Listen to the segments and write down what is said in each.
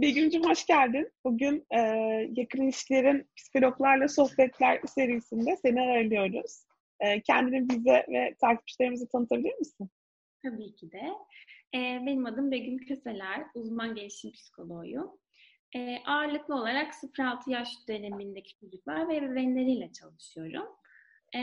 Begüm'cüm hoş geldin. Bugün e, yakın ilişkilerin psikologlarla sohbetler serisinde seni ağırlıyoruz. E, kendini bize ve takipçilerimize tanıtabilir misin? Tabii ki de. E, benim adım Begüm Köseler, uzman gelişim psikoloğuyum. E, ağırlıklı olarak 0-6 yaş dönemindeki çocuklar ve ebeveynleriyle çalışıyorum. E,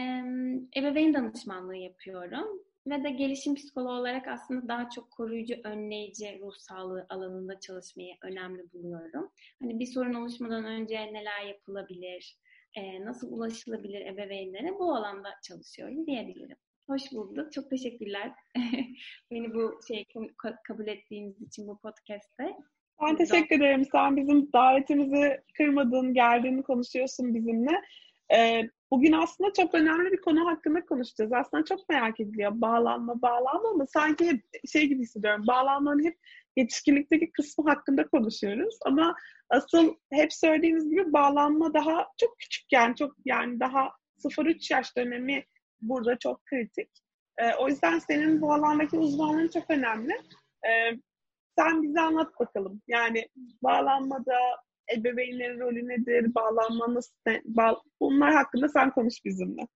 ebeveyn danışmanlığı yapıyorum ve de gelişim psikoloğu olarak aslında daha çok koruyucu, önleyici ruh sağlığı alanında çalışmayı önemli buluyorum. Hani bir sorun oluşmadan önce neler yapılabilir, e, nasıl ulaşılabilir ebeveynlere bu alanda çalışıyorum diyebilirim. Hoş bulduk. Çok teşekkürler beni bu şey kabul ettiğiniz için bu podcast'te. Ben teşekkür ederim. Sen bizim davetimizi kırmadın, geldin, konuşuyorsun bizimle. Ee, bugün aslında çok önemli bir konu hakkında konuşacağız. Aslında çok merak ediliyor. Bağlanma, bağlanma ama sanki hep şey gibi hissediyorum. Bağlanmanın hep yetişkinlikteki kısmı hakkında konuşuyoruz. Ama asıl hep söylediğimiz gibi bağlanma daha çok küçükken, çok yani daha 0-3 yaş dönemi burada çok kritik. Ee, o yüzden senin bu alandaki uzmanlığın çok önemli. Ee, sen bize anlat bakalım. Yani bağlanmada ebeveynlerin rolü nedir, bağlanma nasıl, bağ, bunlar hakkında sen konuş bizimle.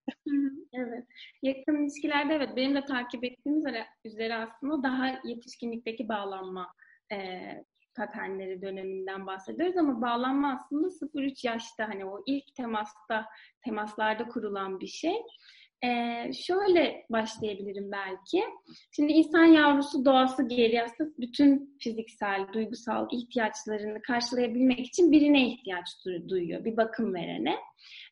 evet. Yakın ilişkilerde evet benim de takip ettiğim üzere, aslında daha yetişkinlikteki bağlanma e, paternleri döneminden bahsediyoruz ama bağlanma aslında 0-3 yaşta hani o ilk temasta temaslarda kurulan bir şey. Ee, şöyle başlayabilirim belki. Şimdi insan yavrusu doğası gereği aslında bütün fiziksel, duygusal ihtiyaçlarını karşılayabilmek için birine ihtiyaç duyuyor. Bir bakım verene.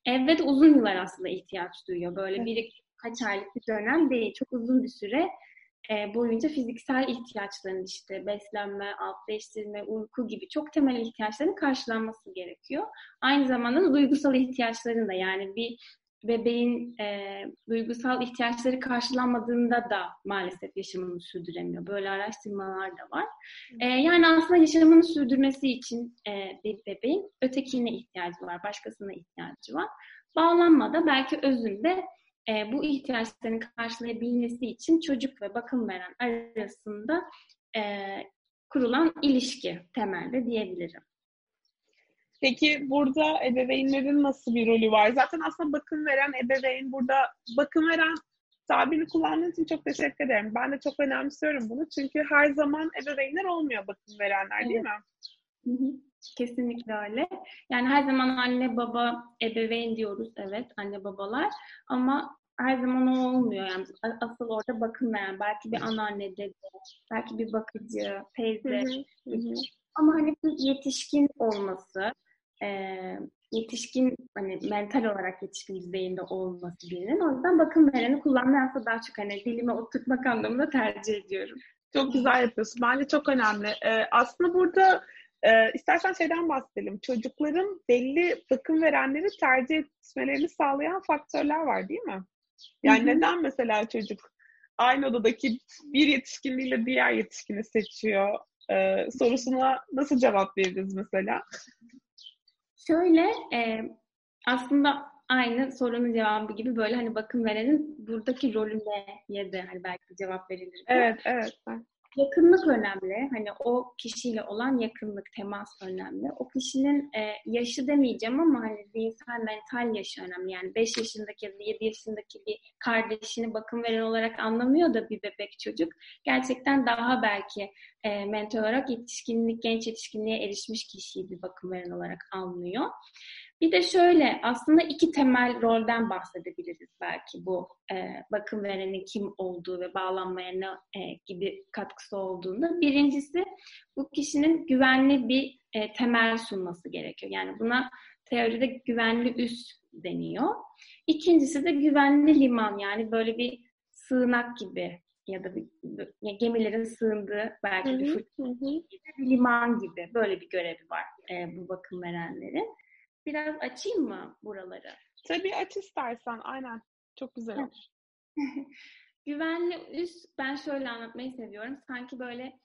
Ee, ve de uzun yıllar aslında ihtiyaç duyuyor. Böyle bir kaç aylık bir dönem değil. Çok uzun bir süre e, boyunca fiziksel ihtiyaçların işte beslenme, alt değiştirme, uyku gibi çok temel ihtiyaçların karşılanması gerekiyor. Aynı zamanda duygusal ihtiyaçların da yani bir bebeğin e, duygusal ihtiyaçları karşılanmadığında da maalesef yaşamını sürdüremiyor. Böyle araştırmalar da var. E, yani aslında yaşamını sürdürmesi için e, bir bebeğin ötekine ihtiyacı var, başkasına ihtiyacı var. Bağlanmada belki özünde e, bu ihtiyaçlarını karşılayabilmesi için çocuk ve bakım veren arasında e, kurulan ilişki temelde diyebilirim. Peki burada ebeveynlerin nasıl bir rolü var? Zaten aslında bakım veren ebeveyn burada bakım veren tabirini kullandığın için çok teşekkür ederim. Ben de çok önemsiyorum bunu. Çünkü her zaman ebeveynler olmuyor bakım verenler değil evet. mi? Kesinlikle öyle. Yani her zaman anne baba ebeveyn diyoruz evet anne babalar ama her zaman o olmuyor yani asıl orada bakım veren belki bir anneanne dede belki bir bakıcı teyze hı hı, hı. ama hani bir yetişkin olması e, yetişkin hani mental olarak yetişkin düzeyinde olması birinin. O yüzden bakım vereni kullanmayı aslında daha çok hani dilime oturtmak anlamında tercih ediyorum. Çok güzel yapıyorsun. Bence çok önemli. Ee, aslında burada e, istersen şeyden bahsedelim. Çocukların belli bakım verenleri tercih etmelerini sağlayan faktörler var değil mi? Yani Hı-hı. neden mesela çocuk aynı odadaki bir yetişkinliğiyle diğer yetişkini seçiyor? Ee, sorusuna nasıl cevap veririz mesela? Şöyle e, aslında aynı sorunun cevabı gibi böyle hani bakım verenin buradaki rolü ne de hani belki cevap verilir. Evet, evet. Yakınlık önemli. Hani o kişiyle olan yakınlık, temas önemli. O kişinin e, yaşı demeyeceğim ama hani zihinsel, mental yaşı önemli. Yani 5 yaşındaki ya da 7 yaşındaki bir kardeşini bakım veren olarak anlamıyor da bir bebek çocuk. Gerçekten daha belki e, mental olarak yetişkinlik, genç yetişkinliğe erişmiş kişiyi bir bakım veren olarak anlıyor. Bir de şöyle aslında iki temel rolden bahsedebiliriz belki bu e, bakım verenin kim olduğu ve bağlanmaya ne e, gibi katkısı olduğunda. Birincisi bu kişinin güvenli bir e, temel sunması gerekiyor. Yani buna teoride güvenli üs deniyor. İkincisi de güvenli liman yani böyle bir sığınak gibi ya da bir, bir gemilerin sığındığı belki hı hı, bir fırtına bir liman gibi böyle bir görevi var e, bu bakım verenlerin. Biraz açayım mı buraları? Tabii aç istersen. Aynen. Çok güzel olur. Güvenli üst ben şöyle anlatmayı seviyorum. Sanki böyle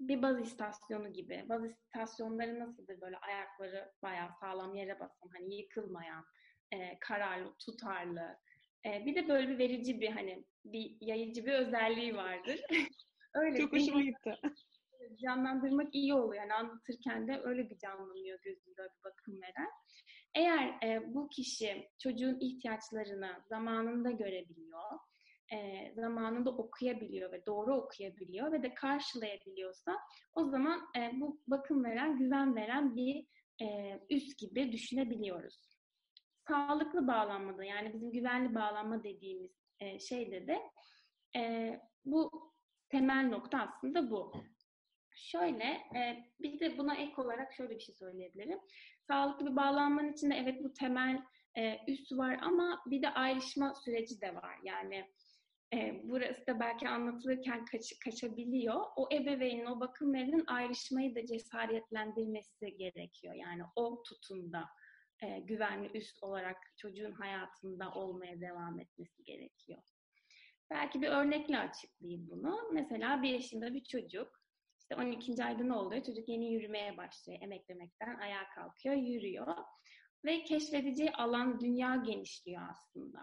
bir baz istasyonu gibi. Baz istasyonları nasıldır böyle ayakları bayağı sağlam yere basan, hani yıkılmayan, e, kararlı, tutarlı. E, bir de böyle bir verici bir hani bir yayıcı bir özelliği vardır. Öyle. Çok hoşuma gitti. Canlandırmak iyi oluyor. Yani anlatırken de öyle bir canlanıyor gözünde bir bakım veren. Eğer e, bu kişi çocuğun ihtiyaçlarını zamanında görebiliyor, e, zamanında okuyabiliyor ve doğru okuyabiliyor ve de karşılayabiliyorsa o zaman e, bu bakım veren, güven veren bir e, üst gibi düşünebiliyoruz. Sağlıklı bağlanmada yani bizim güvenli bağlanma dediğimiz e, şeyde de e, bu temel nokta aslında bu. Şöyle, e, bir de buna ek olarak şöyle bir şey söyleyebilirim. Sağlıklı bir bağlanmanın içinde evet bu temel e, üst var ama bir de ayrışma süreci de var. Yani e, burası da belki anlatılırken kaç, kaçabiliyor. O ebeveynin, o bakım verinin ayrışmayı da cesaretlendirmesi gerekiyor. Yani o tutumda e, güvenli üst olarak çocuğun hayatında olmaya devam etmesi gerekiyor. Belki bir örnekle açıklayayım bunu. Mesela bir yaşında bir çocuk, işte 12. ayda ne oluyor? Çocuk yeni yürümeye başlıyor, emeklemekten ayağa kalkıyor, yürüyor. Ve keşfedeceği alan, dünya genişliyor aslında.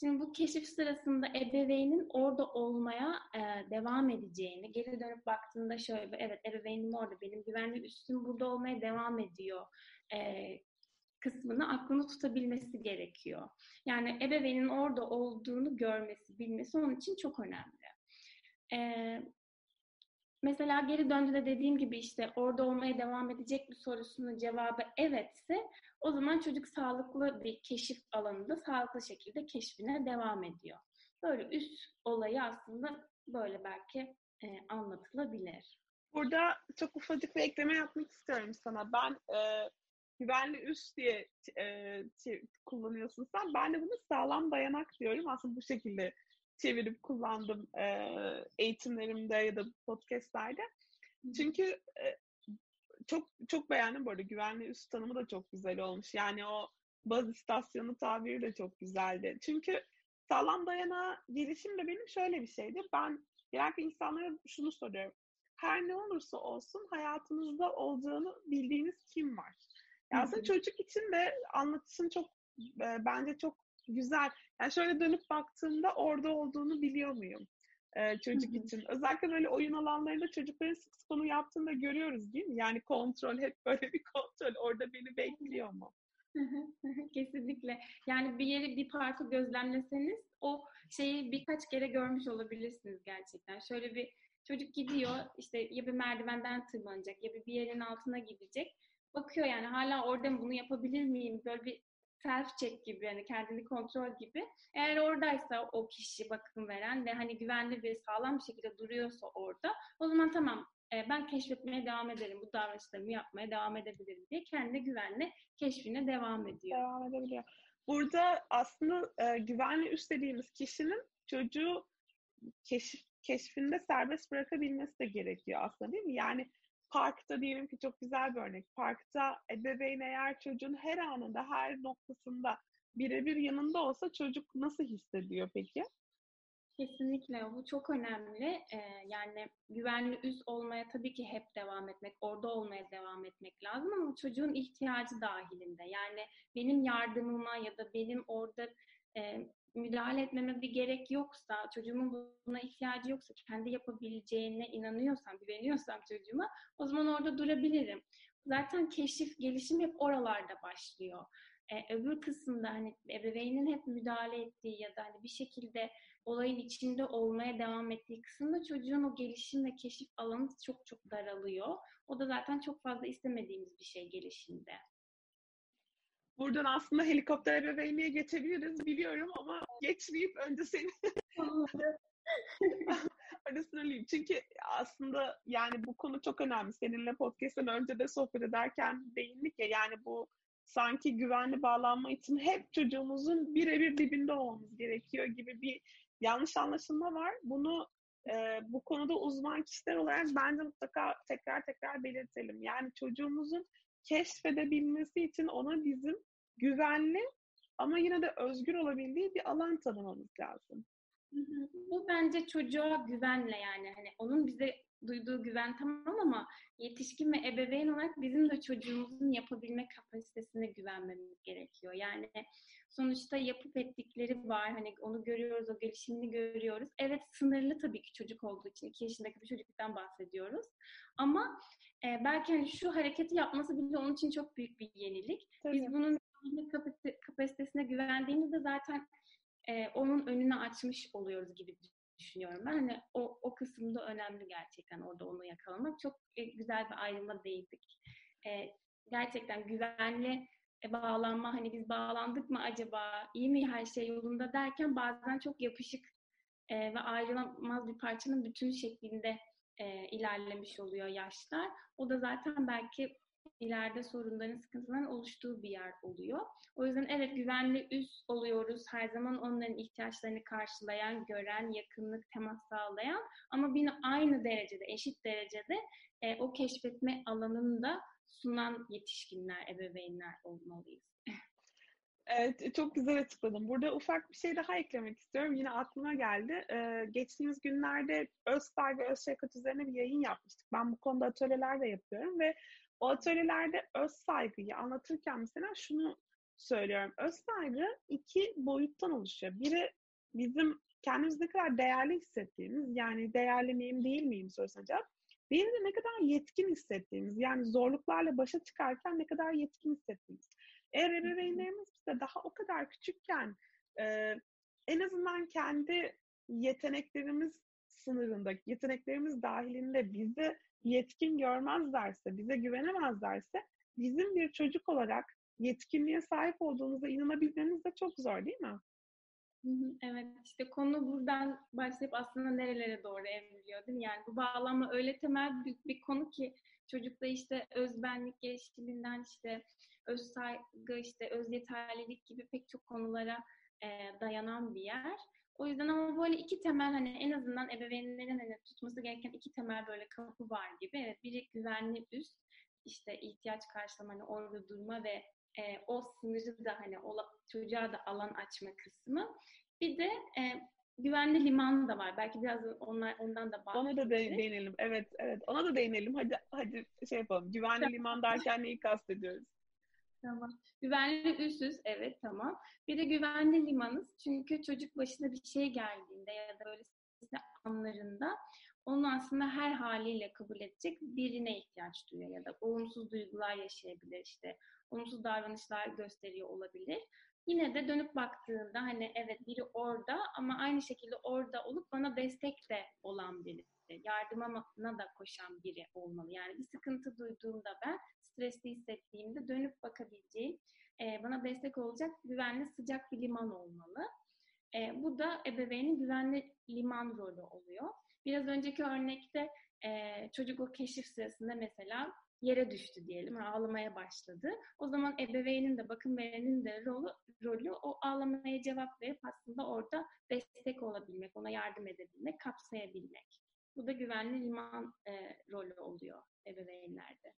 Şimdi bu keşif sırasında ebeveynin orada olmaya e, devam edeceğini, geri dönüp baktığında şöyle, evet ebeveynim orada, benim güvenli üstüm burada olmaya devam ediyor e, kısmını aklını tutabilmesi gerekiyor. Yani ebeveynin orada olduğunu görmesi, bilmesi onun için çok önemli. Ee, mesela geri döndüğünde dediğim gibi işte orada olmaya devam edecek bir sorusunun cevabı evetse o zaman çocuk sağlıklı bir keşif alanında sağlıklı şekilde keşfine devam ediyor. Böyle üst olayı aslında böyle belki e, anlatılabilir. Burada çok ufacık bir ekleme yapmak istiyorum sana. Ben e, güvenli üst diye e, kullanıyorsun sen. Ben de bunu sağlam dayanak diyorum. Aslında bu şekilde çevirip kullandım e, eğitimlerimde ya da podcastlerde. Çünkü e, çok çok beğendim bu arada. Güvenli üst tanımı da çok güzel olmuş. Yani o baz istasyonu tabiri de çok güzeldi. Çünkü sağlam dayanağa gelişim de benim şöyle bir şeydi. Ben genellikle insanlara şunu soruyorum. Her ne olursa olsun hayatınızda olacağını bildiğiniz kim var? Yani aslında çocuk için de anlatışın çok e, bence çok güzel. Yani şöyle dönüp baktığımda orada olduğunu biliyor muyum? Ee, çocuk için. Özellikle böyle oyun alanlarında çocukların sık sık onu yaptığını görüyoruz değil mi? Yani kontrol, hep böyle bir kontrol. Orada beni bekliyor mu? Kesinlikle. Yani bir yeri bir parkı gözlemleseniz o şeyi birkaç kere görmüş olabilirsiniz gerçekten. Şöyle bir çocuk gidiyor işte ya bir merdivenden tırmanacak ya bir yerin altına gidecek bakıyor yani hala orada mı bunu yapabilir miyim? Böyle bir self check gibi yani kendini kontrol gibi. Eğer oradaysa o kişi bakım veren ve hani güvenli bir sağlam bir şekilde duruyorsa orada o zaman tamam e, ben keşfetmeye devam ederim. Bu davranışlarımı yapmaya devam edebilirim diye kendi güvenli keşfine devam ediyor. Devam edebiliyor. Burada aslında e, güvenli üst dediğimiz kişinin çocuğu keşif, keşfinde serbest bırakabilmesi de gerekiyor aslında değil mi? Yani parkta diyelim ki çok güzel bir örnek. Parkta ebeveyn eğer çocuğun her anında, her noktasında birebir yanında olsa çocuk nasıl hissediyor peki? Kesinlikle bu çok önemli. Ee, yani güvenli üst olmaya tabii ki hep devam etmek, orada olmaya devam etmek lazım ama çocuğun ihtiyacı dahilinde. Yani benim yardımıma ya da benim orada e, müdahale etmeme bir gerek yoksa, çocuğumun buna ihtiyacı yoksa, kendi yapabileceğine inanıyorsam, güveniyorsam çocuğuma o zaman orada durabilirim. Zaten keşif, gelişim hep oralarda başlıyor. Ee, öbür kısımda hani ebeveynin hep müdahale ettiği ya da hani bir şekilde olayın içinde olmaya devam ettiği kısımda çocuğun o gelişim ve keşif alanı çok çok daralıyor. O da zaten çok fazla istemediğimiz bir şey gelişimde. Buradan aslında helikopter ebeveynliğe geçebiliriz biliyorum ama geçmeyip önce seni Öyle söyleyeyim. Çünkü aslında yani bu konu çok önemli. Seninle podcast'ten önce de sohbet ederken değindik ya yani bu sanki güvenli bağlanma için hep çocuğumuzun birebir dibinde olmamız gerekiyor gibi bir yanlış anlaşılma var. Bunu e, bu konuda uzman kişiler olarak bence mutlaka tekrar tekrar belirtelim. Yani çocuğumuzun keşfedebilmesi için ona bizim güvenli ama yine de özgür olabildiği bir alan tanımamız lazım. Bu bence çocuğa güvenle yani hani onun bize duyduğu güven tamam ama yetişkin ve ebeveyn olarak bizim de çocuğumuzun yapabilme kapasitesine güvenmemiz gerekiyor. Yani sonuçta yapıp ettikleri var. Hani onu görüyoruz, o gelişimini görüyoruz. Evet sınırlı tabii ki çocuk olduğu için. iki yaşındaki bir çocuktan bahsediyoruz. Ama e, belki hani şu hareketi yapması bile onun için çok büyük bir yenilik. Tabii. Biz bunun kapasitesine güvendiğimizde zaten e, onun önünü açmış oluyoruz gibi düşünüyorum ben. Hani o, o kısımda önemli gerçekten orada onu yakalamak. Çok e, güzel bir ayrıma değindik. E, gerçekten güvenli e, bağlanma hani biz bağlandık mı acaba iyi mi her şey yolunda derken bazen çok yapışık e, ve ayrılamaz bir parçanın bütün şeklinde e, ilerlemiş oluyor yaşlar. O da zaten belki ileride sorunların, sıkıntıların oluştuğu bir yer oluyor. O yüzden evet güvenli üst oluyoruz. Her zaman onların ihtiyaçlarını karşılayan, gören, yakınlık, temas sağlayan ama bir aynı derecede, eşit derecede e, o keşfetme alanını da sunan yetişkinler, ebeveynler olmalıyız. Evet, çok güzel açıkladın. Burada ufak bir şey daha eklemek istiyorum. Yine aklıma geldi. Ee, geçtiğimiz günlerde Öztay ve Özşefkat üzerine bir yayın yapmıştık. Ben bu konuda atölyeler de yapıyorum ve o atölyelerde öz saygıyı anlatırken mesela şunu söylüyorum. Öz saygı iki boyuttan oluşuyor. Biri bizim kendimizi ne kadar değerli hissettiğimiz, yani değerli miyim değil miyim sorusuna cevap. Biri de ne kadar yetkin hissettiğimiz, yani zorluklarla başa çıkarken ne kadar yetkin hissettiğimiz. Eğer ebeveynlerimiz bize daha o kadar küçükken e, en azından kendi yeteneklerimiz sınırında, yeteneklerimiz dahilinde bizi yetkin görmezlerse, bize güvenemezlerse bizim bir çocuk olarak yetkinliğe sahip olduğumuza inanabilmemiz de çok zor değil mi? Evet işte konu buradan başlayıp aslında nerelere doğru evriliyor değil mi? Yani bu bağlama öyle temel bir, bir konu ki çocukta işte özbenlik gelişiminden işte öz saygı işte öz yeterlilik gibi pek çok konulara e, dayanan bir yer. O yüzden ama böyle iki temel hani en azından ebeveynlerin hani tutması gereken iki temel böyle kapı var gibi. Evet biri güvenli üst işte ihtiyaç karşılama hani orada durma ve e, o sınırı da hani o, çocuğa da alan açma kısmı. Bir de e, güvenli liman da var. Belki biraz onlar ondan da bahsedelim. Ona da değinelim. Evet, evet. Ona da değinelim. Hadi hadi şey yapalım. Güvenli liman derken neyi kastediyoruz? Tamam. Güvenli üsüz, evet tamam. Bir de güvenli limanız. Çünkü çocuk başına bir şey geldiğinde ya da böyle anlarında onu aslında her haliyle kabul edecek birine ihtiyaç duyuyor ya da olumsuz duygular yaşayabilir işte olumsuz davranışlar gösteriyor olabilir. Yine de dönüp baktığında hani evet biri orada ama aynı şekilde orada olup bana destek de olan biri yardımına da koşan biri olmalı. Yani bir sıkıntı duyduğumda ben stresli hissettiğimde dönüp bakabileceğim, e, bana destek olacak güvenli sıcak bir liman olmalı. E, bu da ebeveynin güvenli liman rolü oluyor. Biraz önceki örnekte e, çocuk o keşif sırasında mesela yere düştü diyelim, ağlamaya başladı. O zaman ebeveynin de bakım verenin de rolü, rolü o ağlamaya cevap verip aslında orada destek olabilmek, ona yardım edebilmek, kapsayabilmek. Bu da güvenli liman e, rolü oluyor ebeveynlerde.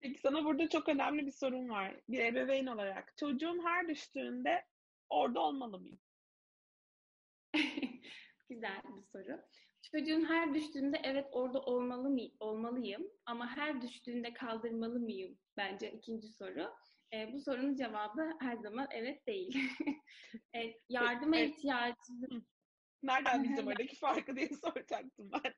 Peki sana burada çok önemli bir sorun var. Bir ebeveyn olarak. Çocuğum her düştüğünde orada olmalı mıyım? Güzel bir soru. Çocuğun her düştüğünde evet orada olmalı mı, olmalıyım ama her düştüğünde kaldırmalı mıyım? Bence ikinci soru. E, bu sorunun cevabı her zaman evet değil. e, yardıma ihtiyacı Nereden bileceğim aradaki farkı diye soracaktım ben.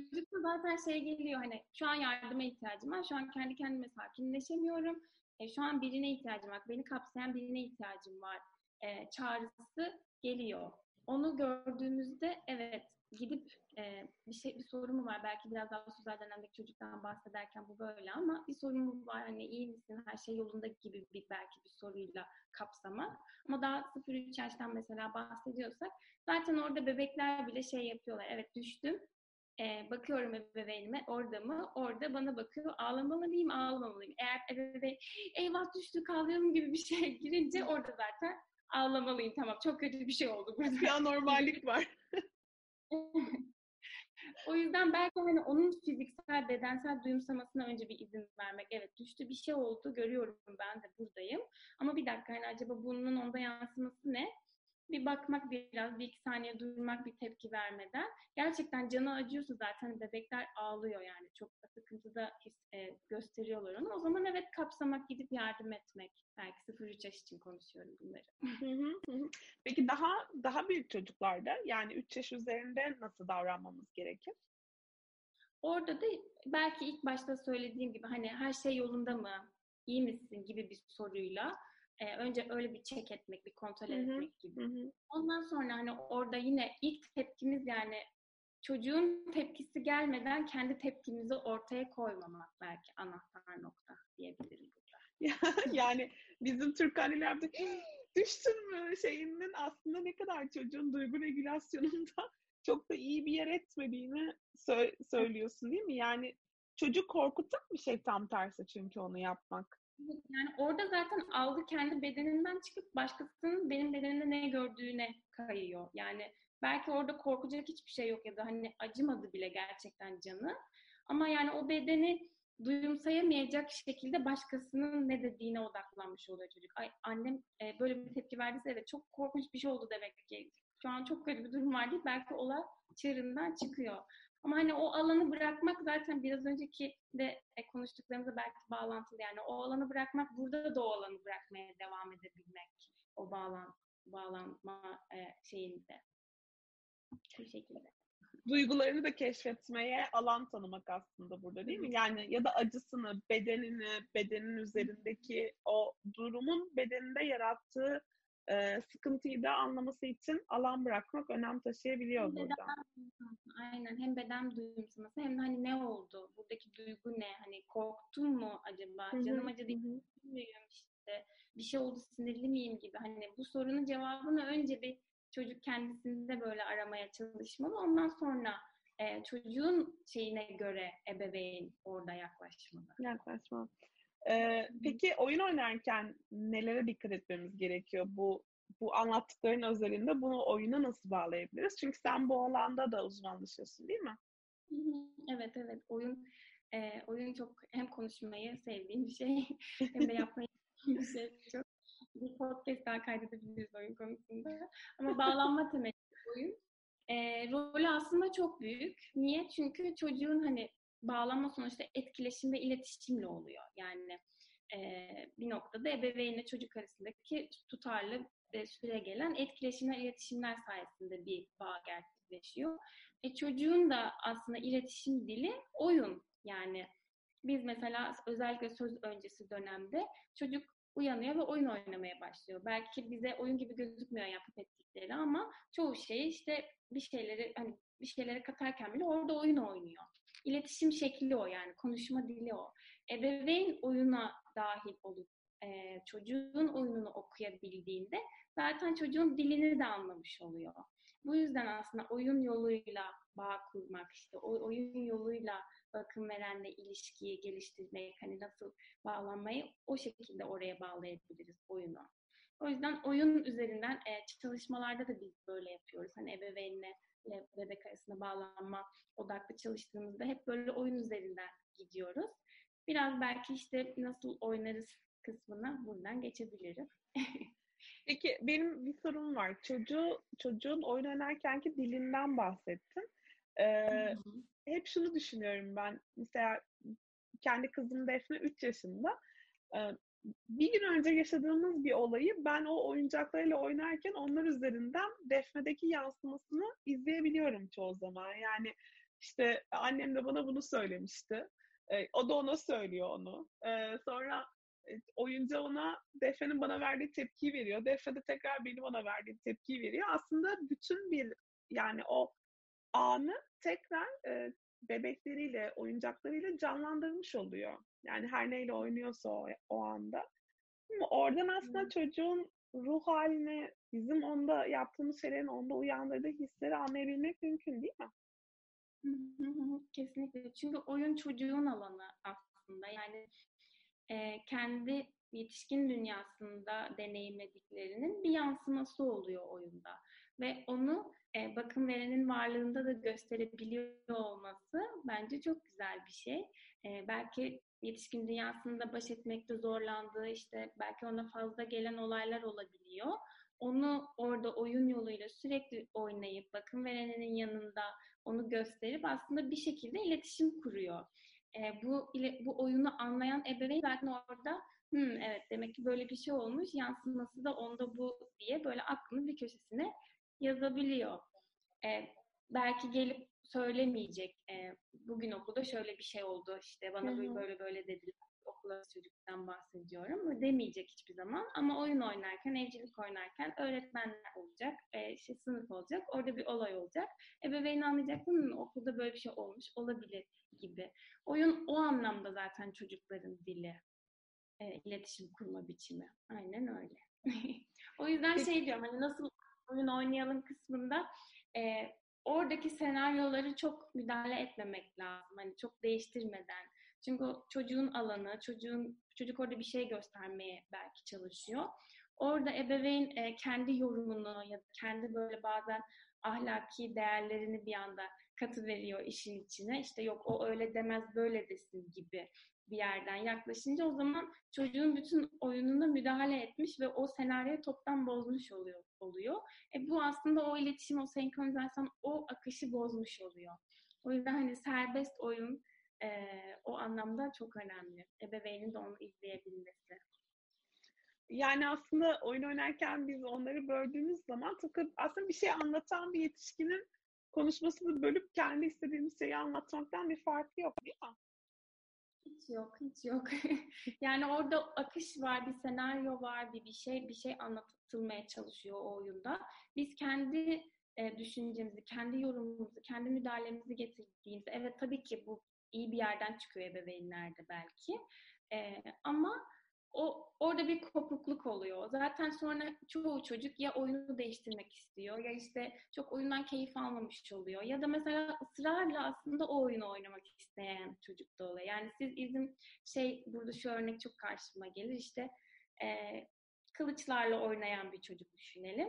Çocukta zaten şey geliyor hani şu an yardıma ihtiyacım var. Şu an kendi kendime sakinleşemiyorum. E, şu an birine ihtiyacım var. Beni kapsayan birine ihtiyacım var. E, çağrısı geliyor. Onu gördüğümüzde evet gidip e, bir şey bir sorun mu var? Belki biraz daha sözel dönemdeki çocuktan bahsederken bu böyle ama bir sorun mu var? Hani iyi misin? Her şey yolunda gibi bir belki bir soruyla kapsamak. Ama daha 0-3 yaştan mesela bahsediyorsak zaten orada bebekler bile şey yapıyorlar. Evet düştüm. E, bakıyorum ebeveynime orada mı? Orada bana bakıyor. Ağlamalı mıyım? Ağlamamalıyım. Eğer ebeveyn eyvah düştü kaldıralım gibi bir şey girince orada zaten ağlamalıyım. Tamam çok kötü bir şey oldu burada. Bir anormallik var. o yüzden belki hani onun fiziksel, bedensel duyumsamasına önce bir izin vermek. Evet düştü bir şey oldu, görüyorum ben de buradayım. Ama bir dakika hani acaba bunun onda yansıması ne? Bir bakmak biraz, bir iki saniye durmak, bir tepki vermeden. Gerçekten canı acıyorsa zaten bebekler ağlıyor yani. Çok sıkıntıda e, gösteriyorlar onu. O zaman evet kapsamak, gidip yardım etmek. Belki 0-3 yaş için konuşuyorum bunları. Peki daha daha büyük çocuklarda yani 3 yaş üzerinde nasıl davranmamız gerekir? Orada da belki ilk başta söylediğim gibi hani her şey yolunda mı, iyi misin gibi bir soruyla e, önce öyle bir check etmek, bir kontrol Hı-hı. etmek gibi. Hı-hı. Ondan sonra hani orada yine ilk tepkimiz yani çocuğun tepkisi gelmeden kendi tepkimizi ortaya koymamak belki anahtar nokta diyebilirim burada. yani bizim Türk annelerde düştün mü şeyinin aslında ne kadar çocuğun duygu regülasyonunda çok da iyi bir yer etmediğini sö- söylüyorsun değil mi? Yani çocuk korkutan bir şey tam tersi çünkü onu yapmak. Yani orada zaten algı kendi bedeninden çıkıp başkasının benim bedenimde ne gördüğüne kayıyor. Yani belki orada korkacak hiçbir şey yok ya da hani acımadı bile gerçekten canı. Ama yani o bedeni duyumsayamayacak şekilde başkasının ne dediğine odaklanmış oluyor çocuk. Ay annem e, böyle bir tepki verdiyse evet çok korkunç bir şey oldu demek ki. Şu an çok kötü bir durum var değil. Belki olay çığırından çıkıyor. Ama hani o alanı bırakmak zaten biraz önceki de e, konuştuklarımıza belki bağlantılı. Yani o alanı bırakmak burada da o alanı bırakmaya devam edebilmek. O bağlan, bağlanma e, şeyinde. Bu şekilde. Duygularını da keşfetmeye alan tanımak aslında burada değil mi? Yani ya da acısını, bedenini, bedenin üzerindeki o durumun bedeninde yarattığı e, sıkıntıyı da anlaması için alan bırakmak önem taşıyabiliyor hem burada. Beden, aynen hem beden duyumsaması hem de hani ne oldu? Buradaki duygu ne? Hani korktum mu acaba? Hı-hı. Canım acıdı muyum işte? Bir şey oldu sinirli miyim gibi. Hani bu sorunun cevabını önce bir çocuk kendisinde böyle aramaya çalışmalı. Ondan sonra e, çocuğun şeyine göre ebeveyn orada yaklaşmalı. Yaklaşmalı. Ee, peki oyun oynarken nelere dikkat etmemiz gerekiyor? Bu bu anlattıkların özelinde bunu oyuna nasıl bağlayabiliriz? Çünkü sen bu alanda da uzmanlaşıyorsun değil mi? Evet evet oyun e, oyun çok hem konuşmayı sevdiğim bir şey hem de yapmayı bir şey çok. Bir podcast daha kaydedebiliriz oyun konusunda. Ama bağlanma temelli oyun. E, rolü aslında çok büyük. Niye? Çünkü çocuğun hani bağlanma sonuçta etkileşim ve iletişimle oluyor. Yani e, bir noktada ebeveynle çocuk arasındaki tutarlı e, süre gelen etkileşimler, iletişimler sayesinde bir bağ gerçekleşiyor. E, çocuğun da aslında iletişim dili oyun. Yani biz mesela özellikle söz öncesi dönemde çocuk uyanıyor ve oyun oynamaya başlıyor. Belki bize oyun gibi gözükmüyor yapıp ettikleri ama çoğu şeyi işte bir şeyleri hani bir şeylere katarken bile orada oyun oynuyor. İletişim şekli o yani konuşma dili o. Ebeveyn oyuna dahil olup e, çocuğun oyununu okuyabildiğinde zaten çocuğun dilini de anlamış oluyor. Bu yüzden aslında oyun yoluyla bağ kurmak, işte oyun yoluyla bakım verenle ilişkiyi geliştirmek, hani nasıl bağlanmayı o şekilde oraya bağlayabiliriz oyunu. O yüzden oyun üzerinden e, çalışmalarda da biz böyle yapıyoruz. Hani ebeveynle ile bebek arasında bağlanma odaklı çalıştığımızda hep böyle oyun üzerinden gidiyoruz. Biraz belki işte nasıl oynarız kısmına buradan geçebilirim. Peki benim bir sorum var. Çocuğu, çocuğun oyun oynarkenki dilinden bahsettin. Ee, hep şunu düşünüyorum ben. Mesela kendi kızım Defne 3 yaşında. Ee, bir gün önce yaşadığımız bir olayı ben o oyuncaklarıyla oynarken onlar üzerinden Defne'deki yansımasını izleyebiliyorum çoğu zaman. Yani işte annem de bana bunu söylemişti. Ee, o da ona söylüyor onu. Ee, sonra e, oyuncu ona Defne'nin bana verdiği tepkiyi veriyor. Defne de tekrar benim ona verdiğim tepkiyi veriyor. Aslında bütün bir yani o anı tekrar e, bebekleriyle, oyuncaklarıyla canlandırmış oluyor. Yani her neyle oynuyorsa o, o anda. Ama oradan aslında çocuğun ruh halini, bizim onda yaptığımız şeylerin onda uyandırdığı hisleri anlayabilmek mümkün değil mi? Kesinlikle. Çünkü oyun çocuğun alanı aslında. Yani e, kendi yetişkin dünyasında deneyimlediklerinin bir yansıması oluyor oyunda. Ve onu e, bakım verenin varlığında da gösterebiliyor olması bence çok güzel bir şey. E, belki yetişkin dünyasında baş etmekte zorlandığı, işte belki ona fazla gelen olaylar olabiliyor. onu orada oyun yoluyla sürekli oynayıp bakım verenin yanında onu gösterip aslında bir şekilde iletişim kuruyor. E, bu bu oyunu anlayan ebeveyn zaten orada hmm, evet demek ki böyle bir şey olmuş yansıması da onda bu diye böyle aklının bir köşesine yazabiliyor. E, belki gelip söylemeyecek. E, bugün okulda şöyle bir şey oldu işte bana Hı-hı. böyle böyle dediler okula çocuktan bahsediyorum. Demeyecek hiçbir zaman ama oyun oynarken, evcilik oynarken öğretmenler olacak, e, işte sınıf olacak, orada bir olay olacak. Ebeveyn anlayacak mı okulda böyle bir şey olmuş olabilir gibi. Oyun o anlamda zaten çocukların dili, e, iletişim kurma biçimi. Aynen öyle. o yüzden şey diyorum hani nasıl oyun oynayalım kısmında e, oradaki senaryoları çok müdahale etmemek lazım. Hani çok değiştirmeden çünkü çocuğun alanı, çocuğun çocuk orada bir şey göstermeye belki çalışıyor. Orada ebeveyn e, kendi yorumunu ya da kendi böyle bazen ahlaki değerlerini bir anda katı veriyor işin içine. İşte yok o öyle demez böyle desin gibi bir yerden yaklaşınca o zaman çocuğun bütün oyununa müdahale etmiş ve o senaryoyu toptan bozmuş oluyor. Oluyor. E bu aslında o iletişim, o senkronizasyon, o akışı bozmuş oluyor. O yüzden hani serbest oyun e, o anlamda çok önemli. Ebeveynin de onu izleyebilmesi. Yani aslında oyun oynarken biz onları böldüğümüz zaman tıpkı aslında bir şey anlatan bir yetişkinin konuşmasını bölüp kendi istediğimiz şeyi anlatmaktan bir farkı yok değil mi? Hiç yok, hiç yok. yani orada akış var, bir senaryo var, bir bir şey, bir şey anlatılmaya çalışıyor o oyunda. Biz kendi e, düşüncemizi, kendi yorumumuzu, kendi müdahalemizi getirdiğimizde, evet tabii ki bu iyi bir yerden çıkıyor ebeveynlerde belki. E, ama o orada bir kopukluk oluyor. Zaten sonra çoğu çocuk ya oyunu değiştirmek istiyor ya işte çok oyundan keyif almamış oluyor ya da mesela ısrarla aslında o oyunu oynamak isteyen çocuk da oluyor. Yani siz izin şey burada şu örnek çok karşıma gelir işte e, kılıçlarla oynayan bir çocuk düşünelim.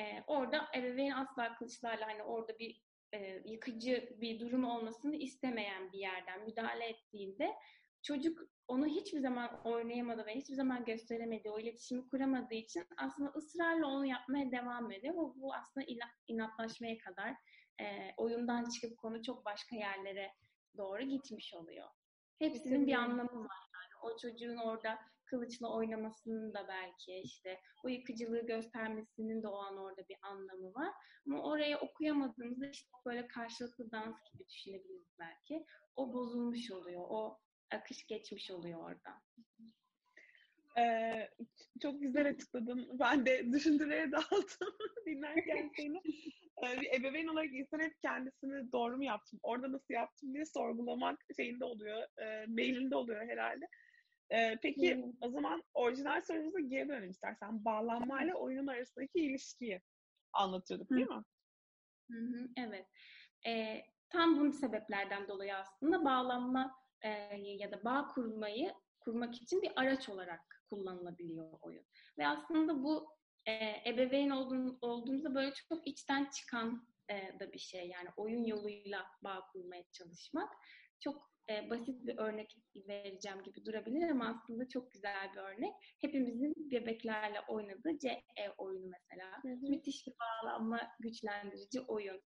E, orada ebeveyn asla kılıçlarla hani orada bir e, yıkıcı bir durum olmasını istemeyen bir yerden müdahale ettiğinde çocuk onu hiçbir zaman oynayamadı ve hiçbir zaman gösteremedi, o iletişimi kuramadığı için aslında ısrarla onu yapmaya devam ediyor. Bu, bu aslında inatlaşmaya kadar e, oyundan çıkıp konu çok başka yerlere doğru gitmiş oluyor. Hepsinin bir anlamı var. Yani o çocuğun orada kılıçla oynamasının da belki işte o yıkıcılığı göstermesinin de o an orada bir anlamı var. Ama oraya okuyamadığımızda işte böyle karşılıklı dans gibi düşünebiliriz belki. O bozulmuş oluyor. O akış geçmiş oluyor orada. Ee, çok güzel açıkladın. Ben de düşüncelere daldım dinlerken seni. Ee, bir ebeveyn olarak insan hep kendisini doğru mu yaptım, orada nasıl yaptım diye sorgulamak şeyinde oluyor, e, mailinde oluyor herhalde. Ee, peki hmm. o zaman orijinal sorumuza geri dönelim istersen. Bağlanmayla oyunun arasındaki ilişkiyi anlatıyorduk değil mi? Hı hı, evet. Ee, tam bu sebeplerden dolayı aslında bağlanma e, ya da bağ kurmayı kurmak için bir araç olarak kullanılabiliyor oyun. Ve aslında bu e, ebeveyn olduğum, olduğumuzda böyle çok içten çıkan e, da bir şey. Yani oyun yoluyla bağ kurmaya çalışmak. Çok e, basit bir örnek vereceğim gibi durabilir ama aslında çok güzel bir örnek. Hepimizin bebeklerle oynadığı CE oyunu mesela. Hı hı. Müthiş bir bağlanma güçlendirici oyun.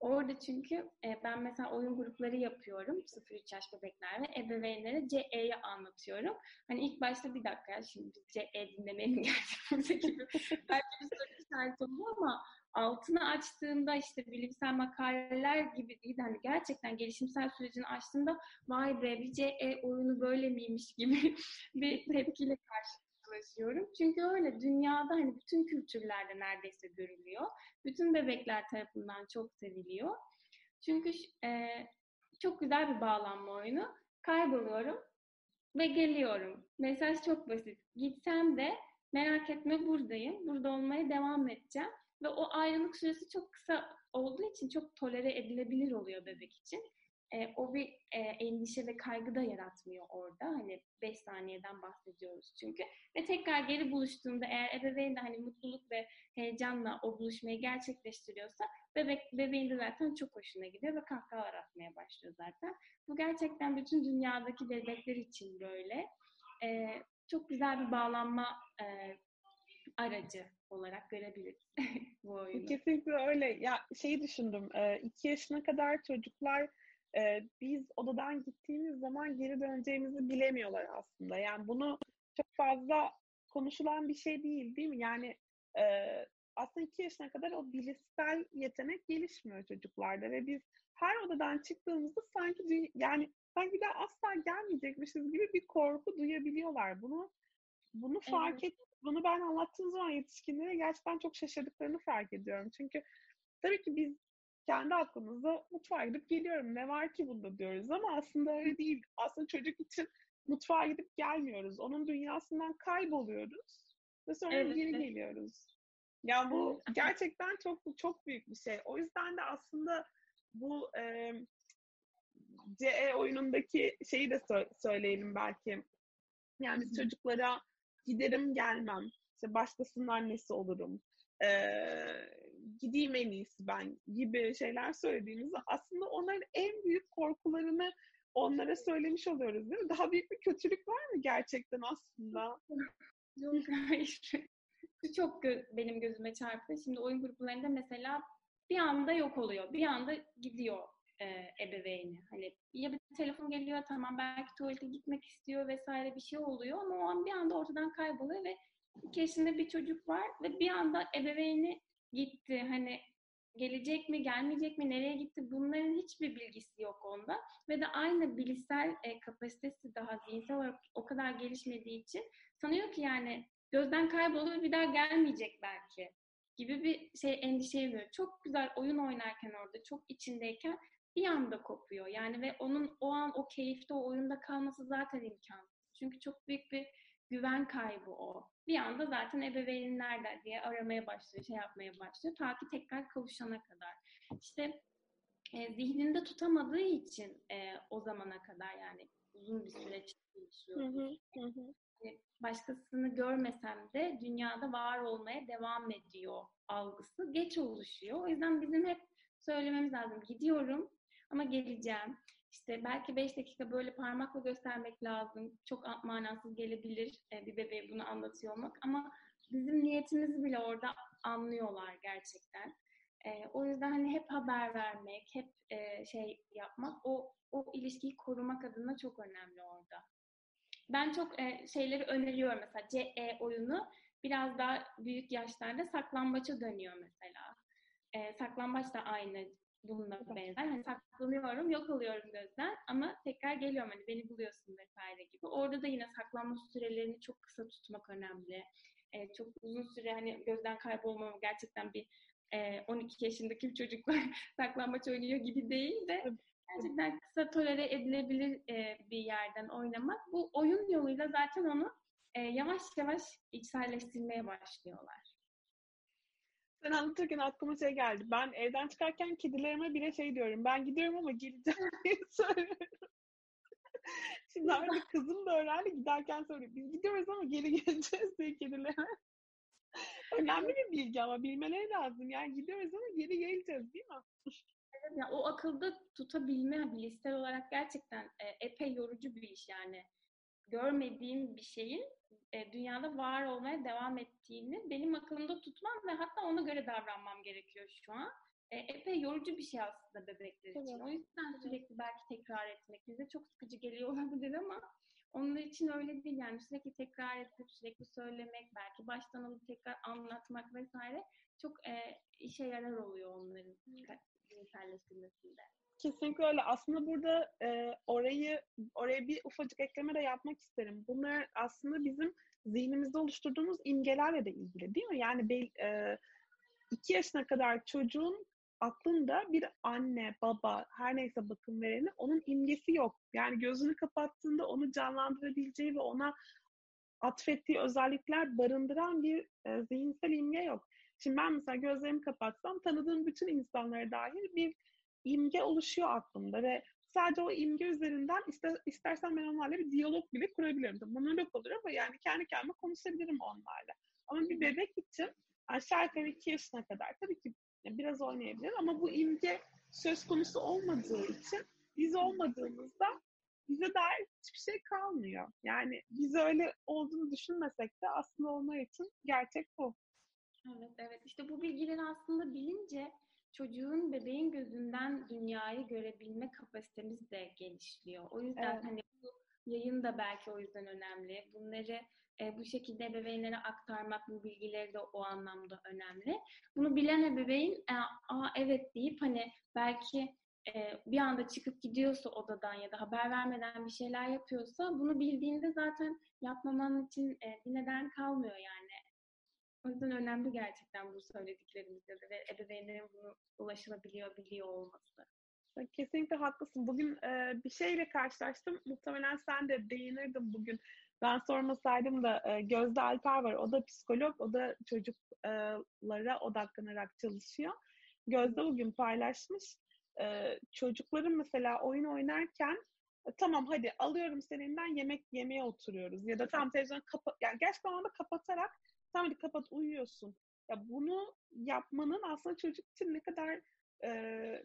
Orada çünkü e, ben mesela oyun grupları yapıyorum 0-3 yaş bebeklerle. Ebeveynlere CE'yi anlatıyorum. Hani ilk başta bir dakika şimdi biz CE dinlemeye mi geldik gibi belki bir soru işareti oluyor ama altını açtığında işte bilimsel makaleler gibi değil hani gerçekten gelişimsel sürecini açtığında vay be bir CE oyunu böyle miymiş gibi bir tepkiyle karşılaşıyorum. Çünkü öyle dünyada hani bütün kültürlerde neredeyse görülüyor. Bütün bebekler tarafından çok seviliyor. Çünkü e, çok güzel bir bağlanma oyunu. Kayboluyorum ve geliyorum. Mesaj çok basit. Gitsem de merak etme buradayım. Burada olmaya devam edeceğim. Ve o ayrılık süresi çok kısa olduğu için çok tolere edilebilir oluyor bebek için. E, o bir e, endişe ve kaygı da yaratmıyor orada. Hani 5 saniyeden bahsediyoruz çünkü. Ve tekrar geri buluştuğunda eğer ebeveyn de hani mutluluk ve heyecanla o buluşmayı gerçekleştiriyorsa bebek bebeğin de zaten çok hoşuna gidiyor ve kahkahalar atmaya başlıyor zaten. Bu gerçekten bütün dünyadaki bebekler için böyle. E, çok güzel bir bağlanma e, aracı olarak görebiliriz bu oyunu. Kesinlikle öyle. Ya şeyi düşündüm. iki yaşına kadar çocuklar biz odadan gittiğimiz zaman geri döneceğimizi bilemiyorlar aslında. Yani bunu çok fazla konuşulan bir şey değil değil mi? Yani aslında iki yaşına kadar o bilişsel yetenek gelişmiyor çocuklarda ve biz her odadan çıktığımızda sanki yani sanki bir daha asla gelmeyecekmişiz gibi bir korku duyabiliyorlar. Bunu bunu fark et bunu ben anlattığım zaman yetişkinlere gerçekten çok şaşırdıklarını fark ediyorum. Çünkü tabii ki biz kendi aklımızda mutfağa gidip geliyorum. Ne var ki bunda diyoruz ama aslında öyle değil. Aslında çocuk için mutfağa gidip gelmiyoruz. Onun dünyasından kayboluyoruz ve sonra evet. geri geliyoruz. Yani bu gerçekten çok çok büyük bir şey. O yüzden de aslında bu e, CE oyunundaki şeyi de sö- söyleyelim belki. Yani biz çocuklara giderim gelmem. İşte başkasının annesi olurum. Ee, gideyim en iyisi ben gibi şeyler söylediğimizde aslında onların en büyük korkularını onlara söylemiş oluyoruz değil mi? Daha büyük bir kötülük var mı gerçekten aslında? Yok hayır. Şu çok gö- benim gözüme çarptı. Şimdi oyun gruplarında mesela bir anda yok oluyor. Bir anda gidiyor e, ebeveyni. Hani ya bir telefon geliyor tamam belki tuvalete gitmek istiyor vesaire bir şey oluyor ama o an bir anda ortadan kayboluyor ve iki yaşında bir çocuk var ve bir anda ebeveyni gitti. Hani gelecek mi, gelmeyecek mi, nereye gitti bunların hiçbir bilgisi yok onda. Ve de aynı bilişsel e, kapasitesi daha zihinsel olarak o kadar gelişmediği için sanıyor ki yani gözden kayboluyor ve bir daha gelmeyecek belki gibi bir şey endişe ediyor. Çok güzel oyun oynarken orada, çok içindeyken bir anda kopuyor. Yani ve onun o an o keyifte o oyunda kalması zaten imkansız. Çünkü çok büyük bir güven kaybı o. Bir anda zaten ebeveyn nerede diye aramaya başlıyor, şey yapmaya başlıyor. Ta ki tekrar kavuşana kadar. İşte e, zihninde tutamadığı için e, o zamana kadar yani uzun bir süreç geçiyor. Hani başkasını görmesem de dünyada var olmaya devam ediyor algısı geç oluşuyor. O yüzden bizim hep söylememiz lazım. Gidiyorum ama geleceğim. İşte belki beş dakika böyle parmakla göstermek lazım. Çok manasız gelebilir e, bir bebeğe bunu anlatıyor olmak ama bizim niyetimizi bile orada anlıyorlar gerçekten. E, o yüzden hani hep haber vermek, hep e, şey yapmak, o o ilişkiyi korumak adına çok önemli orada. Ben çok şeyleri öneriyorum mesela CE oyunu biraz daha büyük yaşlarda saklambaça dönüyor mesela. E, saklambaç da aynı bununla benzer. Hani saklanıyorum, yok oluyorum gözden ama tekrar geliyorum hani beni buluyorsun vesaire gibi. Orada da yine saklanma sürelerini çok kısa tutmak önemli. Ee, çok uzun süre hani gözden kaybolmam gerçekten bir e, 12 yaşındaki bir çocuklar saklambaç oynuyor gibi değil de gerçekten kısa tolere edilebilir e, bir yerden oynamak. Bu oyun yoluyla zaten onu e, yavaş yavaş içselleştirmeye başlıyorlar. Sen anlatırken aklıma şey geldi. Ben evden çıkarken kedilerime bile şey diyorum. Ben gidiyorum ama geleceğim diye söylüyorum. Şimdi artık kızım da öğrendi giderken soruyor. Biz gidiyoruz ama geri geleceğiz diye kedilerime. Önemli bir bilgi ama bilmeleri lazım. Yani gidiyoruz ama geri geleceğiz değil mi? Evet, yani o akılda tutabilme bilişsel olarak gerçekten e, epey yorucu bir iş yani. Görmediğin bir şeyin e, dünyada var olmaya devam ettiğini benim akılımda tutmam ve hatta ona göre davranmam gerekiyor şu an. E, epey yorucu bir şey aslında bebekler için. Evet. O yüzden sürekli belki tekrar etmek bize çok sıkıcı geliyor olabilir ama onun için öyle değil yani sürekli tekrar edip sürekli söylemek, belki baştan alıp tekrar anlatmak vesaire çok e, işe yarar oluyor onların cinselleştirmesinde. Kesinlikle öyle. Aslında burada e, orayı oraya bir ufacık ekleme de yapmak isterim. Bunlar aslında bizim zihnimizde oluşturduğumuz imgelerle de ilgili değil mi? Yani be, e, iki yaşına kadar çocuğun aklında bir anne, baba, her neyse bakım vereni onun imgesi yok. Yani gözünü kapattığında onu canlandırabileceği ve ona atfettiği özellikler barındıran bir e, zihinsel imge yok. Şimdi ben mesela gözlerimi kapatsam tanıdığım bütün insanlara dair bir imge oluşuyor aklımda ve sadece o imge üzerinden ister, istersen ben onlarla bir diyalog bile kurabilirim. Monolog olur ama yani kendi kendime konuşabilirim onlarla. Ama bir bebek için aşağı yukarı iki yaşına kadar tabii ki biraz oynayabilir ama bu imge söz konusu olmadığı için biz olmadığımızda bize dair hiçbir şey kalmıyor. Yani biz öyle olduğunu düşünmesek de aslında onlar için gerçek bu. Evet, evet. İşte bu bilgileri aslında bilince çocuğun, bebeğin gözünden dünyayı görebilme kapasitemiz de gelişiyor. O yüzden evet. hani bu yayın da belki o yüzden önemli. Bunları e, bu şekilde ebeveynlere aktarmak, bu bilgileri de o anlamda önemli. Bunu bilen ebeveyn, e, aa evet deyip hani belki e, bir anda çıkıp gidiyorsa odadan ya da haber vermeden bir şeyler yapıyorsa bunu bildiğinde zaten yapmaman için e, bir neden kalmıyor yani. O yüzden önemli gerçekten bu söylediklerimizde de ve ebeveynlerin bunu ulaşılabiliyor, biliyor olması. Kesinlikle haklısın. Bugün e, bir şeyle karşılaştım. Muhtemelen sen de değinirdin bugün. Ben sormasaydım da e, Gözde Alper var. O da psikolog. O da çocuklara odaklanarak çalışıyor. Gözde bugün paylaşmış. E, çocukların mesela oyun oynarken e, tamam hadi alıyorum seninden yemek yemeye oturuyoruz. Ya da tam televizyon kapat yani gerçekten anda kapatarak tamam hadi kapat uyuyorsun. Ya bunu yapmanın aslında çocuk için ne kadar e,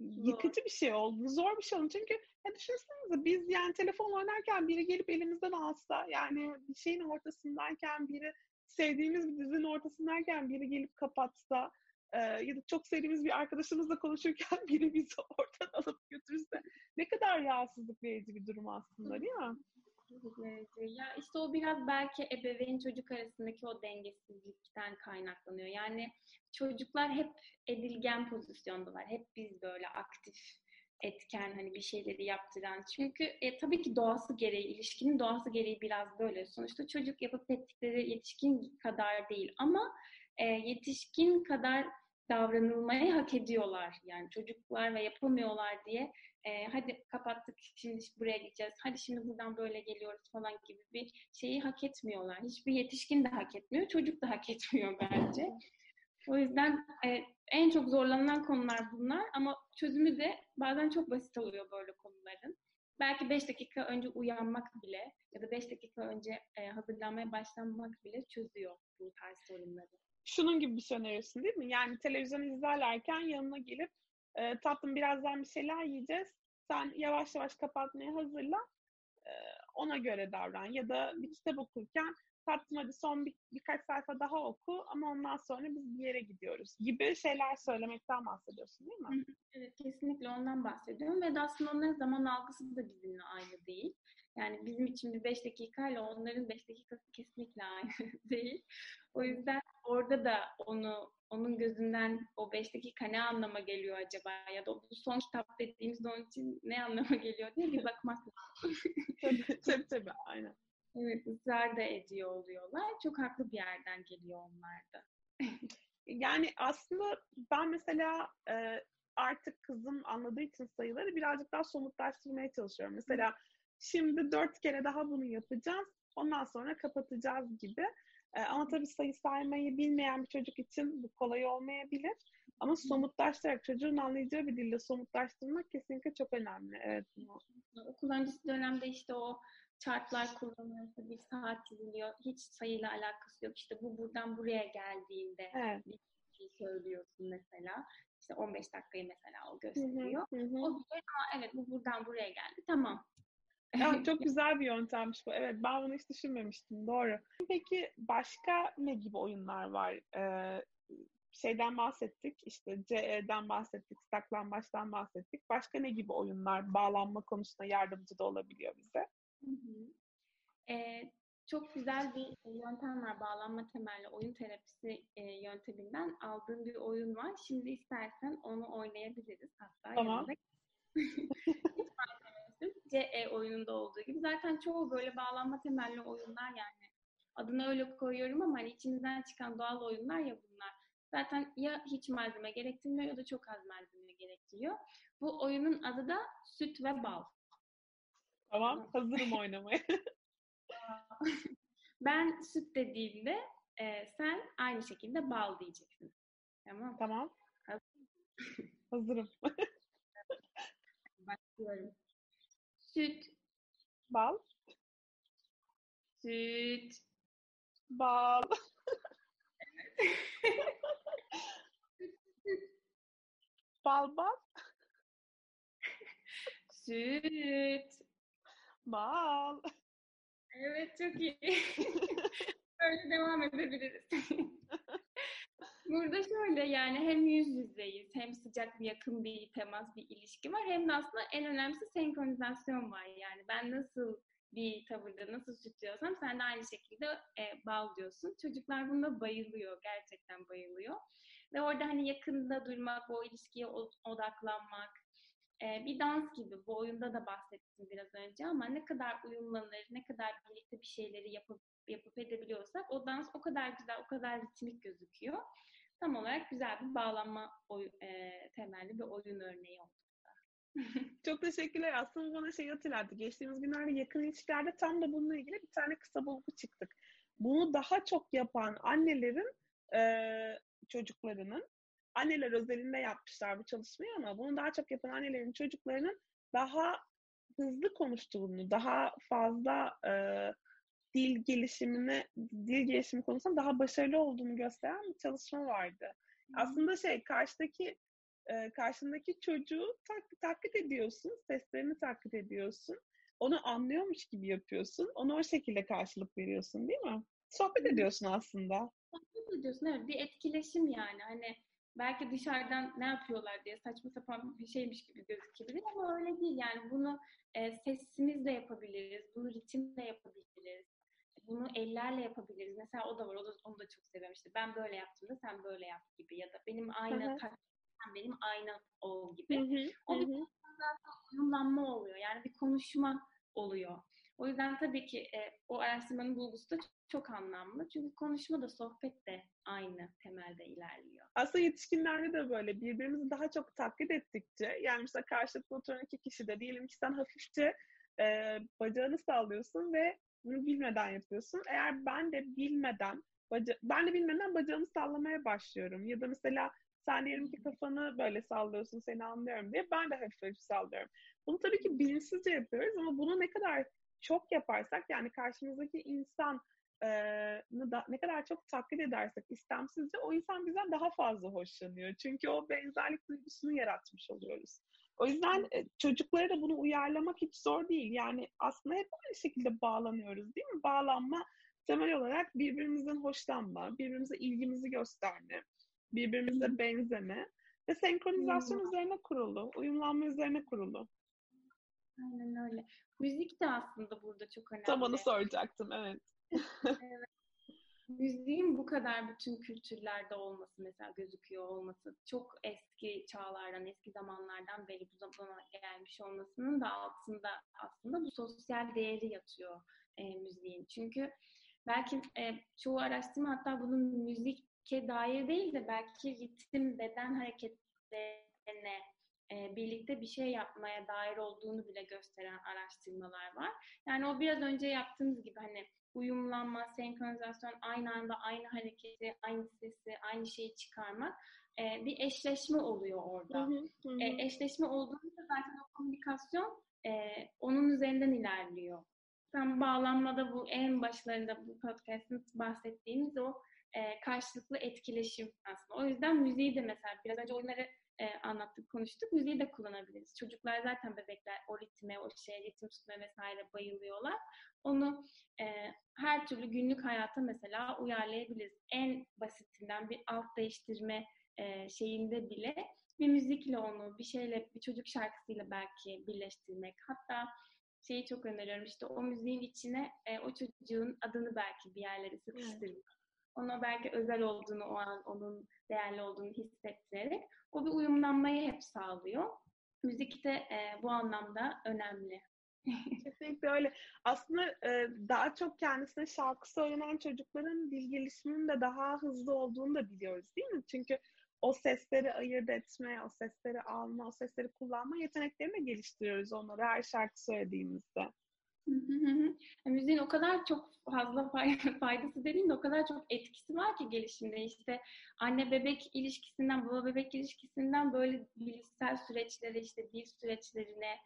yıkıcı bir şey oldu. Zor bir şey oldu. Çünkü ya düşünsenize biz yani telefon oynarken biri gelip elimizden alsa yani bir şeyin ortasındayken biri sevdiğimiz bir dizinin ortasındayken biri gelip kapatsa e, ya da çok sevdiğimiz bir arkadaşımızla konuşurken biri bizi oradan alıp götürse ne kadar rahatsızlık verici bir durum aslında değil mi? Ya işte o biraz belki ebeveyn çocuk arasındaki o dengesizlikten kaynaklanıyor. Yani çocuklar hep edilgen pozisyondalar. Hep biz böyle aktif, etken hani bir şeyleri yaptıran. Çünkü e, tabii ki doğası gereği, ilişkinin doğası gereği biraz böyle. Sonuçta çocuk yapıp ettikleri yetişkin kadar değil ama e, yetişkin kadar davranılmayı hak ediyorlar. Yani çocuklar ve yapamıyorlar diye e, hadi kapattık şimdi buraya gideceğiz, hadi şimdi buradan böyle geliyoruz falan gibi bir şeyi hak etmiyorlar. Hiçbir yetişkin de hak etmiyor, çocuk da hak etmiyor bence. O yüzden e, en çok zorlanılan konular bunlar ama çözümü de bazen çok basit oluyor böyle konuların. Belki 5 dakika önce uyanmak bile ya da 5 dakika önce e, hazırlanmaya başlamak bile çözüyor bu tarz sorunları. Şunun gibi bir şey öneriyorsun değil mi? Yani televizyon izlerlerken yanına gelip e, tatlım birazdan bir şeyler yiyeceğiz. Sen yavaş yavaş kapatmaya hazırla. E, ona göre davran. Ya da bir kitap okurken tatlım hadi son bir, birkaç sayfa daha oku ama ondan sonra biz bir yere gidiyoruz gibi şeyler söylemekten bahsediyorsun değil mi? Evet kesinlikle ondan bahsediyorum ve aslında onların zaman algısı da bizimle aynı değil. Yani bizim için bir 5 dakikayla onların 5 dakikası kesinlikle aynı değil. O yüzden orada da onu onun gözünden o 5 dakika ne anlama geliyor acaba ya da bu son kitap dediğimiz onun için ne anlama geliyor diye bir bakmak lazım. tabii, tabii tabii aynen. Evet ısrar da ediyor oluyorlar. Çok haklı bir yerden geliyor onlar da. yani aslında ben mesela e, artık kızım anladığı için sayıları birazcık daha somutlaştırmaya çalışıyorum. Mesela şimdi dört kere daha bunu yapacağız. Ondan sonra kapatacağız gibi. E, ama tabii sayı saymayı bilmeyen bir çocuk için bu kolay olmayabilir. Ama somutlaştırarak çocuğun anlayacağı bir dille somutlaştırmak kesinlikle çok önemli. Evet. Okul öncesi dönemde işte o chartlar kullanılıyor, bir saat çiziliyor. Hiç sayıyla alakası yok. İşte bu buradan buraya geldiğinde evet. bir şey söylüyorsun mesela. İşte 15 dakikayı mesela o gösteriyor. Hı hı, hı. O bile evet bu buradan buraya geldi. Tamam. Ya, çok güzel bir yöntemmiş bu. Evet ben bunu hiç düşünmemiştim. Doğru. Peki başka ne gibi oyunlar var? Ee, şeyden bahsettik. işte CE'den bahsettik. Saklambaçtan bahsettik. Başka ne gibi oyunlar bağlanma konusunda yardımcı da olabiliyor bize? Hı hı. Ee, çok güzel bir yöntem var. Bağlanma temelli oyun terapisi e, yönteminden aldığım bir oyun var. Şimdi istersen onu oynayabiliriz. Hatta tamam. CE oyununda olduğu gibi. Zaten çoğu böyle bağlanma temelli oyunlar yani. Adını öyle koyuyorum ama hani içimizden çıkan doğal oyunlar ya bunlar. Zaten ya hiç malzeme gerektirmiyor ya da çok az malzeme gerektiriyor. Bu oyunun adı da Süt ve Bal. Tamam, hazırım oynamaya. ben süt dediğimde e, sen aynı şekilde bal diyeceksin. Tamam. Tamam. Hazırım. Başlıyorum. Süt. Bal. Süt. Bal. bal bal. Süt. Bal. Evet çok iyi. Böyle devam edebiliriz. Burada şöyle yani hem yüz yüzeyiz, hem sıcak bir yakın bir temas, bir ilişki var. Hem de aslında en önemlisi senkronizasyon var. Yani ben nasıl bir tavırda nasıl süt diyorsam sen de aynı şekilde e, bal diyorsun. Çocuklar bunda bayılıyor, gerçekten bayılıyor. Ve orada hani yakında durmak, o ilişkiye odaklanmak, e, bir dans gibi. Bu oyunda da bahsettim biraz önce ama ne kadar uyumlanır, ne kadar birlikte bir şeyleri yapıp yapıp edebiliyorsak o dans o kadar güzel, o kadar ritmik gözüküyor. Tam olarak güzel bir bağlanma oy, e, temelli bir oyun örneği oldu. Çok teşekkürler. Aslında bana şey hatırlattı. Geçtiğimiz günlerde yakın ilişkilerde tam da bununla ilgili bir tane kısa bulgu çıktık. Bunu daha çok yapan annelerin e, çocuklarının anneler özelinde yapmışlar bu çalışmayı ama bunu daha çok yapan annelerin çocuklarının daha hızlı konuştuğunu, daha fazla e, dil gelişimini, dil gelişimi konusunda daha başarılı olduğunu gösteren bir çalışma vardı. Hmm. Aslında şey karşıdaki e, karşındaki çocuğu tak, taklit ediyorsun, seslerini taklit ediyorsun. Onu anlıyormuş gibi yapıyorsun. Ona o şekilde karşılık veriyorsun değil mi? Sohbet ediyorsun aslında. Sohbet ediyorsun evet. Bir etkileşim yani. Hani belki dışarıdan ne yapıyorlar diye saçma sapan bir şeymiş gibi gözükebilir ama öyle değil. Yani bunu e, sesimizle yapabiliriz, bunu ritimle yapabiliriz, bunu ellerle yapabiliriz. Mesela o da var, o da, onu da çok seviyorum. İşte ben böyle yaptım da sen böyle yap gibi ya da benim aynı tak sen benim aynı ol gibi. Hı hı, o bir uyumlanma oluyor. Yani bir konuşma oluyor. O yüzden tabii ki e, o araştırmanın bulgusu da çok anlamlı. Çünkü konuşma da sohbet de aynı temelde ilerliyor. Aslında yetişkinlerde de böyle birbirimizi daha çok taklit ettikçe yani mesela karşılıklı oturan iki kişi de diyelim ki sen hafifçe e, bacağını sallıyorsun ve bunu bilmeden yapıyorsun. Eğer ben de bilmeden baca ben de bilmeden bacağımı sallamaya başlıyorum. Ya da mesela sen diyelim ki kafanı böyle sallıyorsun seni anlıyorum diye ben de hafif hafif sallıyorum. Bunu tabii ki bilinçsizce yapıyoruz ama bunu ne kadar çok yaparsak yani karşımızdaki insan da, ne kadar çok taklit edersek istemsizce o insan bizden daha fazla hoşlanıyor. Çünkü o benzerlik duygusunu yaratmış oluyoruz. O yüzden e, çocuklara da bunu uyarlamak hiç zor değil. Yani aslında hep aynı şekilde bağlanıyoruz değil mi? Bağlanma temel olarak birbirimizden hoşlanma, birbirimize ilgimizi gösterme, birbirimize benzeme ve senkronizasyon hmm. üzerine kurulu, uyumlanma üzerine kurulu. Aynen öyle. Müzik de aslında burada çok önemli. Tam onu soracaktım, evet. Müziğin bu kadar bütün kültürlerde olması mesela gözüküyor olması çok eski çağlardan, eski zamanlardan beri bu zamana gelmiş olmasının da altında aslında bu sosyal değeri yatıyor e, müziğin. Çünkü belki e, çoğu araştırma hatta bunun müzike dair değil de belki ritim, beden hareketlerine e, birlikte bir şey yapmaya dair olduğunu bile gösteren araştırmalar var. Yani o biraz önce yaptığımız gibi hani uyumlanma, senkronizasyon, aynı anda aynı hareketi, aynı sesi, aynı şeyi çıkarmak e, bir eşleşme oluyor orada. Hı hı, hı. E, eşleşme olduğunda zaten o komünikasyon e, onun üzerinden ilerliyor. Tam bağlanmada bu en başlarında bu podcast'ın bahsettiğimiz o e, karşılıklı etkileşim aslında. O yüzden müziği de mesela biraz önce oyunları e, anlattık, konuştuk. Müziği de kullanabiliriz. Çocuklar zaten bebekler o ritme, o şey, ritim tutma vesaire bayılıyorlar. Onu e, her türlü günlük hayata mesela uyarlayabiliriz. En basitinden bir alt değiştirme e, şeyinde bile bir müzikle onu, bir şeyle, bir çocuk şarkısıyla belki birleştirmek. Hatta şeyi çok öneriyorum işte o müziğin içine e, o çocuğun adını belki bir yerlere sıkıştırmak. Evet ona belki özel olduğunu, o an onun değerli olduğunu hissettirerek o bir uyumlanmayı hep sağlıyor. Müzik de e, bu anlamda önemli. Kesinlikle öyle. Aslında e, daha çok kendisine şarkı söylenen çocukların dil gelişiminin de daha hızlı olduğunu da biliyoruz değil mi? Çünkü o sesleri ayırt etme, o sesleri alma, o sesleri kullanma yeteneklerini de geliştiriyoruz onları her şarkı söylediğimizde. Müziğin o kadar çok fazla faydası dediğimde o kadar çok etkisi var ki gelişimde. İşte anne bebek ilişkisinden, baba bebek ilişkisinden böyle bilişsel süreçlere, işte dil süreçlerine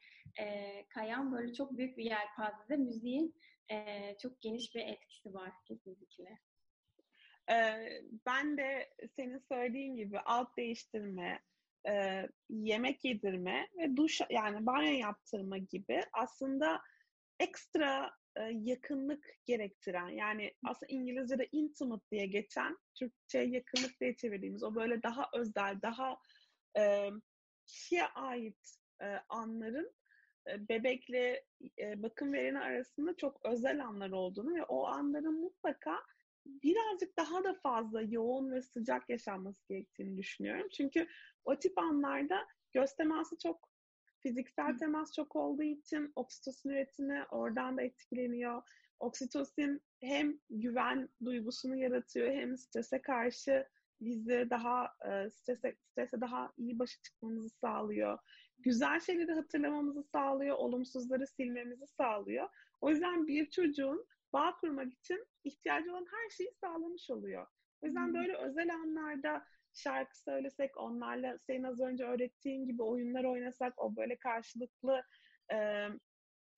e, kayan böyle çok büyük bir yelpazede müziğin e, çok geniş bir etkisi var kesinlikle. Ee, ben de senin söylediğin gibi alt değiştirme, e, yemek yedirme ve duş yani banyo yaptırma gibi aslında ekstra e, yakınlık gerektiren yani aslında İngilizce'de intimate diye geçen Türkçe yakınlık diye çevirdiğimiz o böyle daha özel daha e, kişiye ait e, anların e, bebekle e, bakım vereni arasında çok özel anlar olduğunu ve o anların mutlaka birazcık daha da fazla yoğun ve sıcak yaşanması gerektiğini düşünüyorum. Çünkü o tip anlarda göz teması çok fiziksel temas çok olduğu için oksitosin üretimi oradan da etkileniyor. Oksitosin hem güven duygusunu yaratıyor hem strese karşı bizi daha e, strese, strese daha iyi başa çıkmamızı sağlıyor. Güzel şeyleri hatırlamamızı sağlıyor, olumsuzları silmemizi sağlıyor. O yüzden bir çocuğun bağ kurmak için ihtiyacı olan her şeyi sağlamış oluyor. O yüzden böyle özel anlarda şarkı söylesek, onlarla senin az önce öğrettiğin gibi oyunlar oynasak, o böyle karşılıklı e,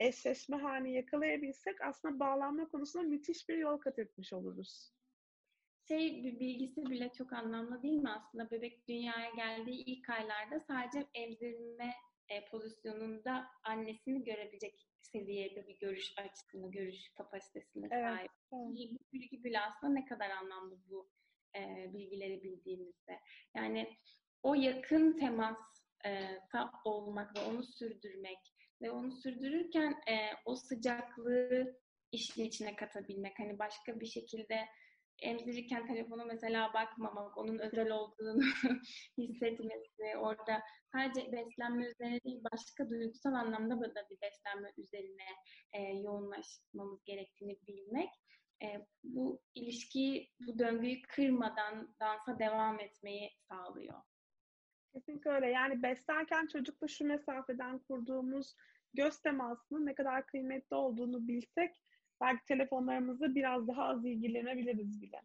eşleşme halini yakalayabilsek aslında bağlanma konusunda müthiş bir yol kat etmiş oluruz. Şey bilgisi bile çok anlamlı değil mi aslında? Bebek dünyaya geldiği ilk aylarda sadece emzirme e, pozisyonunda annesini görebilecek seviyede bir görüş açısını, görüş kapasitesine evet, sahip. Evet. Bu bilgi bile aslında ne kadar anlamlı bu e, bilgileri bildiğimizde. Yani o yakın temas e, olmak ve onu sürdürmek ve onu sürdürürken e, o sıcaklığı işin içine katabilmek. Hani başka bir şekilde emzirirken telefona mesela bakmamak, onun özel olduğunu hissetmesi, orada sadece beslenme üzerine değil, başka duygusal anlamda da bir beslenme üzerine e, yoğunlaşmamız gerektiğini bilmek e, bu ilişkiyi, bu döngüyü kırmadan dansa devam etmeyi sağlıyor. Kesinlikle öyle. Yani beslerken çocukla şu mesafeden kurduğumuz göz temasının ne kadar kıymetli olduğunu bilsek belki telefonlarımızla biraz daha az ilgilenebiliriz bile.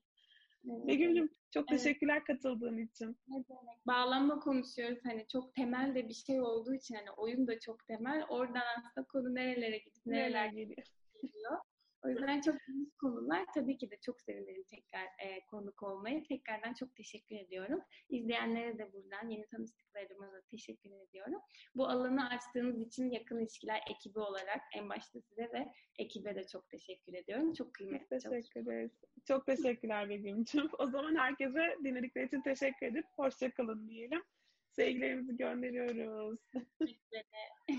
Evet. Begüm'cüm çok evet. teşekkürler katıldığın için. Ne demek? Bağlanma konuşuyoruz. Hani çok temel de bir şey olduğu için hani oyun da çok temel. Oradan aslında konu nerelere gidip nereler geliyor. O yüzden çok büyük konular. Tabii ki de çok sevinirim tekrar e, konuk olmayı. Tekrardan çok teşekkür ediyorum. İzleyenlere de buradan yeni tanıştıklarıma da teşekkür ediyorum. Bu alanı açtığınız için yakın ilişkiler ekibi olarak en başta size ve ekibe de çok teşekkür ediyorum. Çok kıymetli Teşekkür ederiz. Çok teşekkürler Begüm'cüğüm. O zaman herkese dinledikleri için teşekkür edip hoşçakalın diyelim. Sevgilerimizi gönderiyoruz.